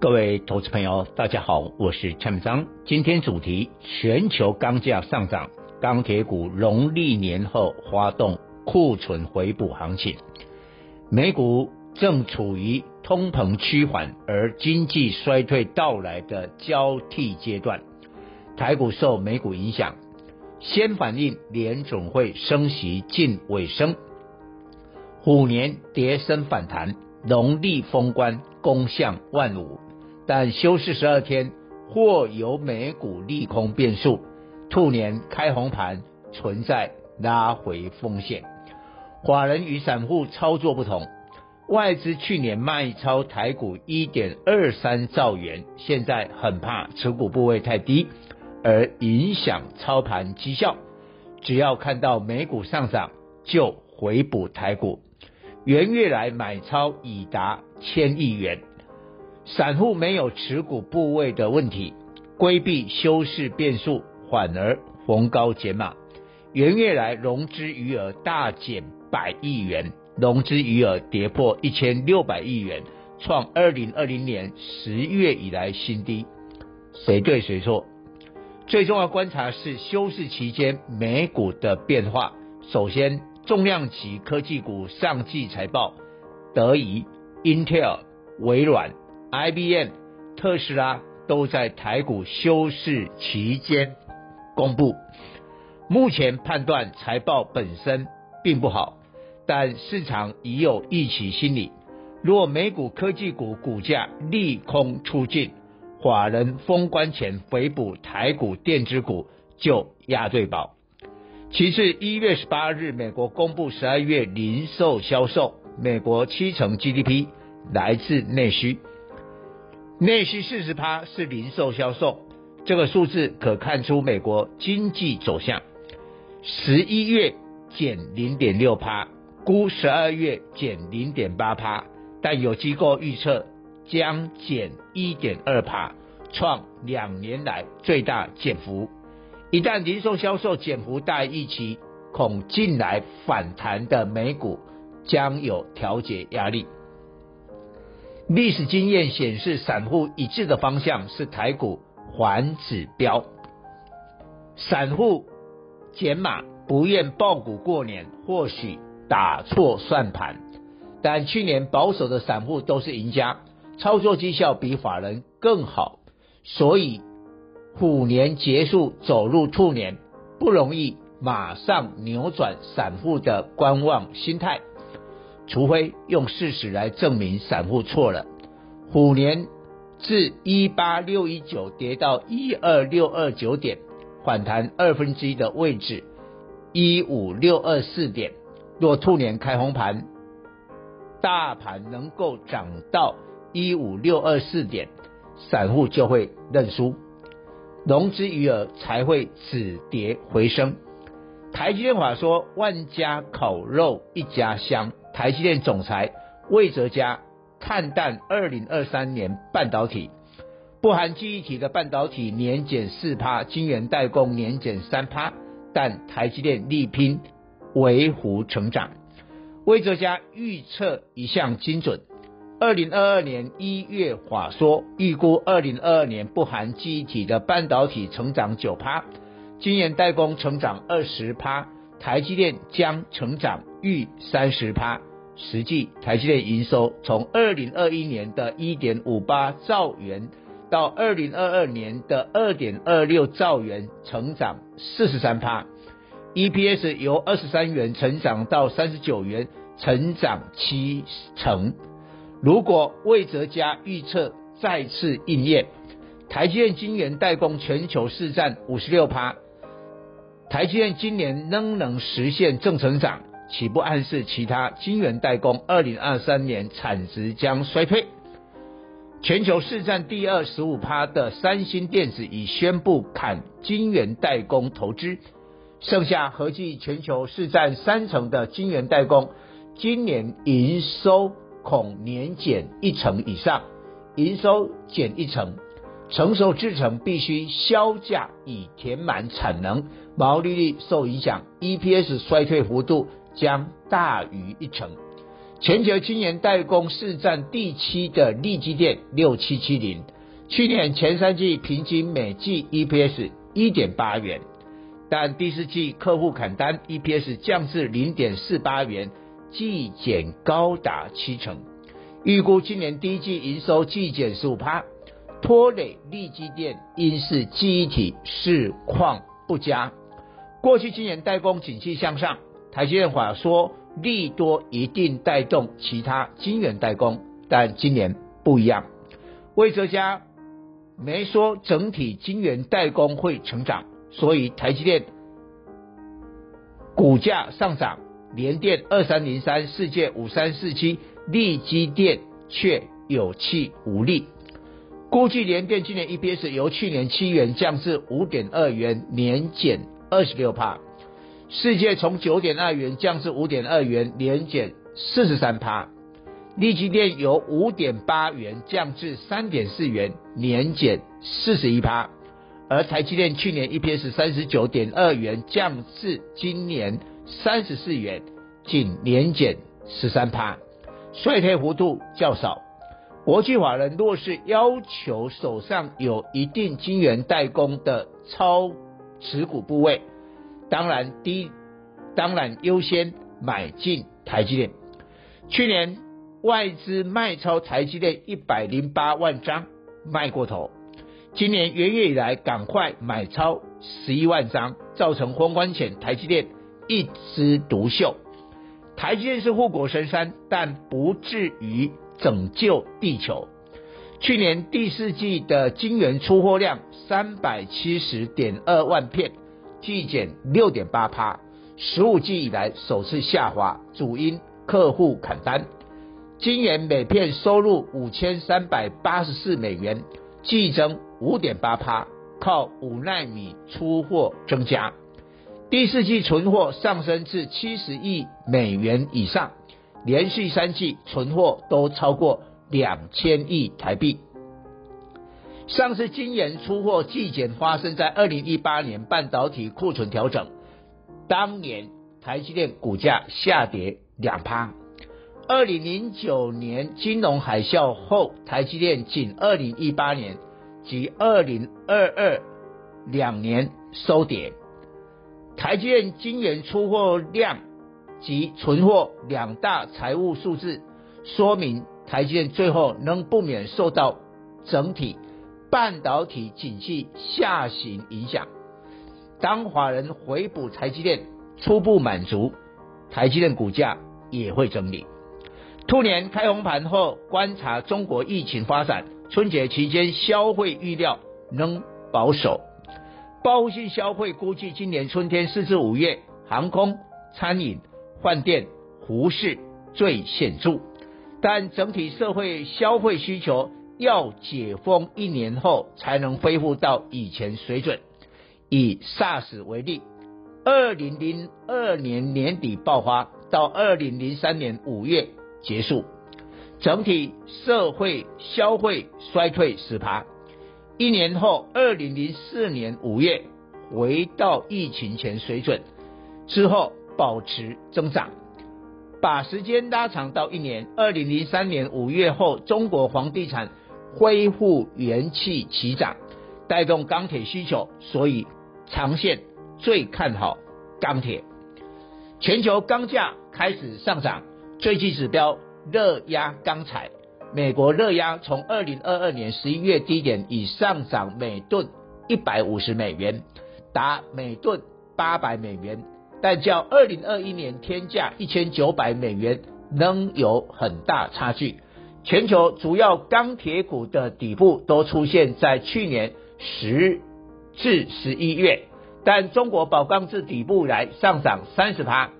各位投资朋友，大家好，我是蔡明章。今天主题：全球钢价上涨，钢铁股农历年后发动库存回补行情。美股正处于通膨趋缓而经济衰退到来的交替阶段。台股受美股影响，先反映联总会升息近尾声，虎年跌升反弹，农历封关攻向万五。但休市十二天，或有美股利空变数，兔年开红盘存在拉回风险。寡人与散户操作不同，外资去年卖超台股一点二三兆元，现在很怕持股部位太低而影响操盘绩效。只要看到美股上涨，就回补台股，元月来买超已达千亿元。散户没有持股部位的问题，规避修饰变数，反而逢高减码。元月来融资余额大减百亿元，融资余额跌破一千六百亿元，创二零二零年十月以来新低。谁对谁错？最重要观察是休市期间美股的变化。首先，重量级科技股上季财报，德仪、Intel、微软。IBM、特斯拉都在台股休市期间公布，目前判断财报本身并不好，但市场已有预期心理。若美股科技股股价利空出尽，法人封关前回补台股电子股就押对宝。其次，一月十八日，美国公布十二月零售销售，美国七成 GDP 来自内需。内需四十趴是零售销售，这个数字可看出美国经济走向。十一月减零点六趴，估十二月减零点八趴，但有机构预测将减一点二趴，创两年来最大减幅。一旦零售销售减幅大于预期，恐近来反弹的美股将有调节压力。历史经验显示，散户一致的方向是台股缓指标。散户减码不愿抱股过年，或许打错算盘。但去年保守的散户都是赢家，操作绩效比法人更好。所以虎年结束走入兔年，不容易马上扭转散户的观望心态。除非用事实来证明散户错了。虎年自一八六一九跌到一二六二九点，反弹二分之一的位置一五六二四点。若兔年开红盘，大盘能够涨到一五六二四点，散户就会认输，融资余额才会止跌回升。台积电法说：“万家烤肉一家香。”台积电总裁魏哲家看淡二零二三年半导体，不含记忆体的半导体年减四趴，晶圆代工年减三趴，但台积电力拼维护成长。魏哲家预测一向精准，二零二二年一月法说预估二零二二年不含记忆体的半导体成长九趴，晶圆代工成长二十趴，台积电将成长逾三十趴。实际台积电营收从二零二一年的一点五八兆元到二零二二年的二点二六兆元，成长四十三趴，EPS 由二十三元成长到三十九元，成长七成。如果魏哲家预测再次应验，台积电晶圆代工全球市占五十六趴，台积电今年仍能实现正成长。岂不暗示其他晶圆代工二零二三年产值将衰退？全球市占第二十五趴的三星电子已宣布砍晶圆代工投资，剩下合计全球市占三成的晶圆代工，今年营收恐年减一成以上，营收减一成，成熟制程必须削价以填满产能，毛利率受影响，EPS 衰退幅度将大于一成。全球晶圆代工市占第七的力积电六七七零，去年前三季平均每季 EPS 一点八元，但第四季客户砍单，EPS 降至零点四八元，季减高达七成。预估今年第一季营收季减十五趴，拖累力积电因是记忆体市况不佳。过去晶圆代工景气向上，台积电话说。利多一定带动其他晶圆代工，但今年不一样。魏哲家没说整体晶圆代工会成长，所以台积电股价上涨，联电二三零三、世界五三四七，力积电却有气无力。估计联电今年 EPS 由去年七元降至五点二元，年减二十六趴。世界从九点二元降至五点二元，年减四十三趴；力积电由五点八元降至三点四元，年减四十一趴；而台积电去年 EPS 三十九点二元降至今年三十四元，仅年减十三趴，衰退幅度较少。国际法人若是要求手上有一定晶圆代工的超持股部位。当然，第一，当然优先买进台积电。去年外资卖超台积电一百零八万张，卖过头。今年元月以来，赶快买超十一万张，造成封关前台积电一枝独秀。台积电是护国神山，但不至于拯救地球。去年第四季的晶圆出货量三百七十点二万片。季减六点八趴，十五季以来首次下滑，主因客户砍单。今年每片收入五千三百八十四美元，季增五点八趴，靠五奈米出货增加。第四季存货上升至七十亿美元以上，连续三季存货都超过两千亿台币。上次晶圆出货季减发生在二零一八年半导体库存调整，当年台积电股价下跌两趴。二零零九年金融海啸后，台积电仅二零一八年及二零二二两年收跌。台积电晶圆出货量及存货两大财务数字，说明台积电最后能不免受到整体。半导体景气下行影响，当法人回补台积电初步满足，台积电股价也会整理。兔年开红盘后，观察中国疫情发展，春节期间消费预料仍保守。报复性消费估计今年春天四至五月，航空、餐饮、饭店、服饰最显著，但整体社会消费需求。要解封一年后才能恢复到以前水准。以 SARS 为例，二零零二年年底爆发，到二零零三年五月结束，整体社会消费衰退十趴。一年后，二零零四年五月回到疫情前水准，之后保持增长。把时间拉长到一年，二零零三年五月后，中国房地产。恢复元气齐涨，带动钢铁需求，所以长线最看好钢铁。全球钢价开始上涨，最具指标热压钢材，美国热压从二零二二年十一月低点已上涨每吨一百五十美元，达每吨八百美元，但较二零二一年天价一千九百美元仍有很大差距。全球主要钢铁股的底部都出现在去年十至十一月，但中国宝钢自底部来上涨三十趴，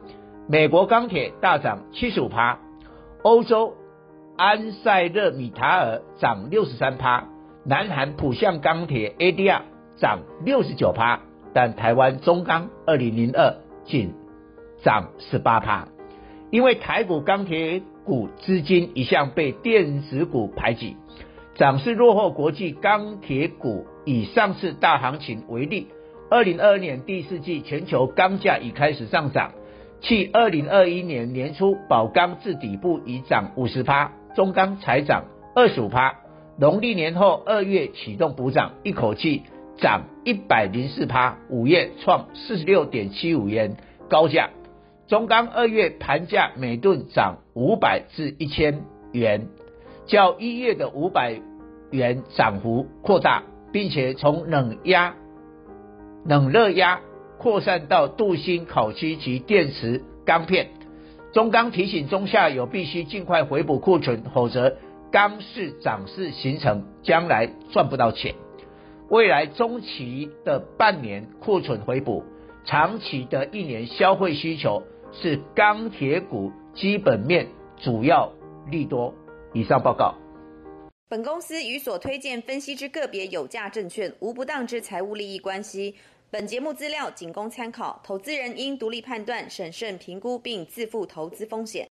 美国钢铁大涨七十五趴，欧洲安塞勒米塔尔涨六十三趴，南韩浦项钢铁 ADR 涨六十九趴，但台湾中钢二零零二仅涨十八趴，因为台股钢铁股资金一向被电子股排挤，涨势落后国际钢铁股。以上次大行情为例，二零二二年第四季全球钢价已开始上涨，继二零二一年年初宝钢至底部已涨五十趴，中钢才涨二十五趴，农历年后二月启动补涨，一口气涨一百零四趴，五月创四十六点七五元高价，中钢二月盘价每吨涨五百至一千元，较一月的五百元涨幅扩大。并且从冷压、冷热压扩散到镀锌、烤漆及电池钢片。中钢提醒中下游必须尽快回补库存，否则钢市涨势形成，将来赚不到钱。未来中期的半年库存回补，长期的一年消费需求是钢铁股基本面主要利多。以上报告。本公司与所推荐分析之个别有价证券无不当之财务利益关系。本节目资料仅供参考，投资人应独立判断、审慎评估并自负投资风险。